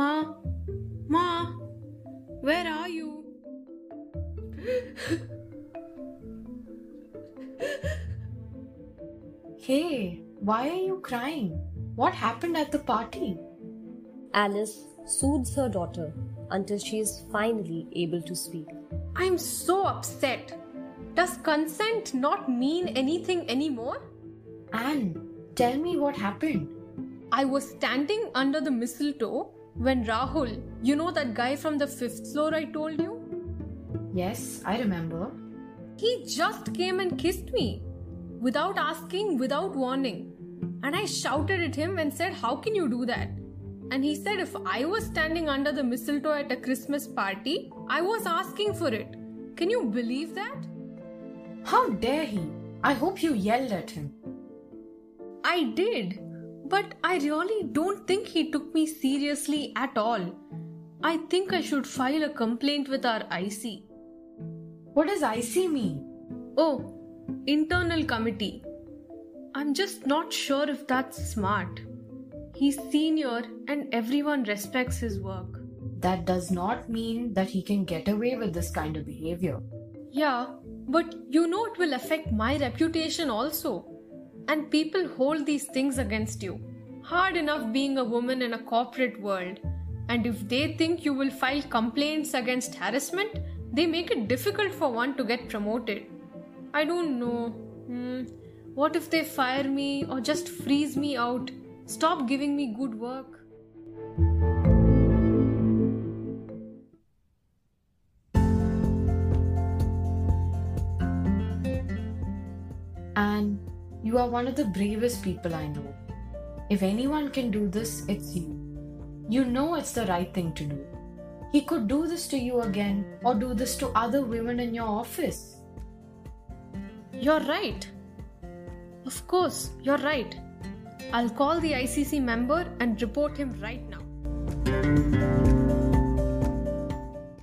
Ma, Ma, where are you? hey, why are you crying? What happened at the party? Alice soothes her daughter until she is finally able to speak. I'm so upset. Does consent not mean anything anymore? Anne, tell me what happened. I was standing under the mistletoe when Rahul, you know that guy from the fifth floor I told you? Yes, I remember. He just came and kissed me without asking, without warning. And I shouted at him and said, How can you do that? And he said, If I was standing under the mistletoe at a Christmas party, I was asking for it. Can you believe that? How dare he? I hope you yelled at him. I did, but I really don't think he took me seriously at all. I think I should file a complaint with our IC. What does IC mean? Oh, internal committee. I'm just not sure if that's smart. He's senior and everyone respects his work. That does not mean that he can get away with this kind of behavior. Yeah, but you know it will affect my reputation also. And people hold these things against you. Hard enough being a woman in a corporate world. And if they think you will file complaints against harassment, they make it difficult for one to get promoted. I don't know. Hmm. What if they fire me or just freeze me out? Stop giving me good work? And you are one of the bravest people I know. If anyone can do this, it's you. You know it's the right thing to do. He could do this to you again or do this to other women in your office. You're right. Of course, you're right. I'll call the ICC member and report him right now.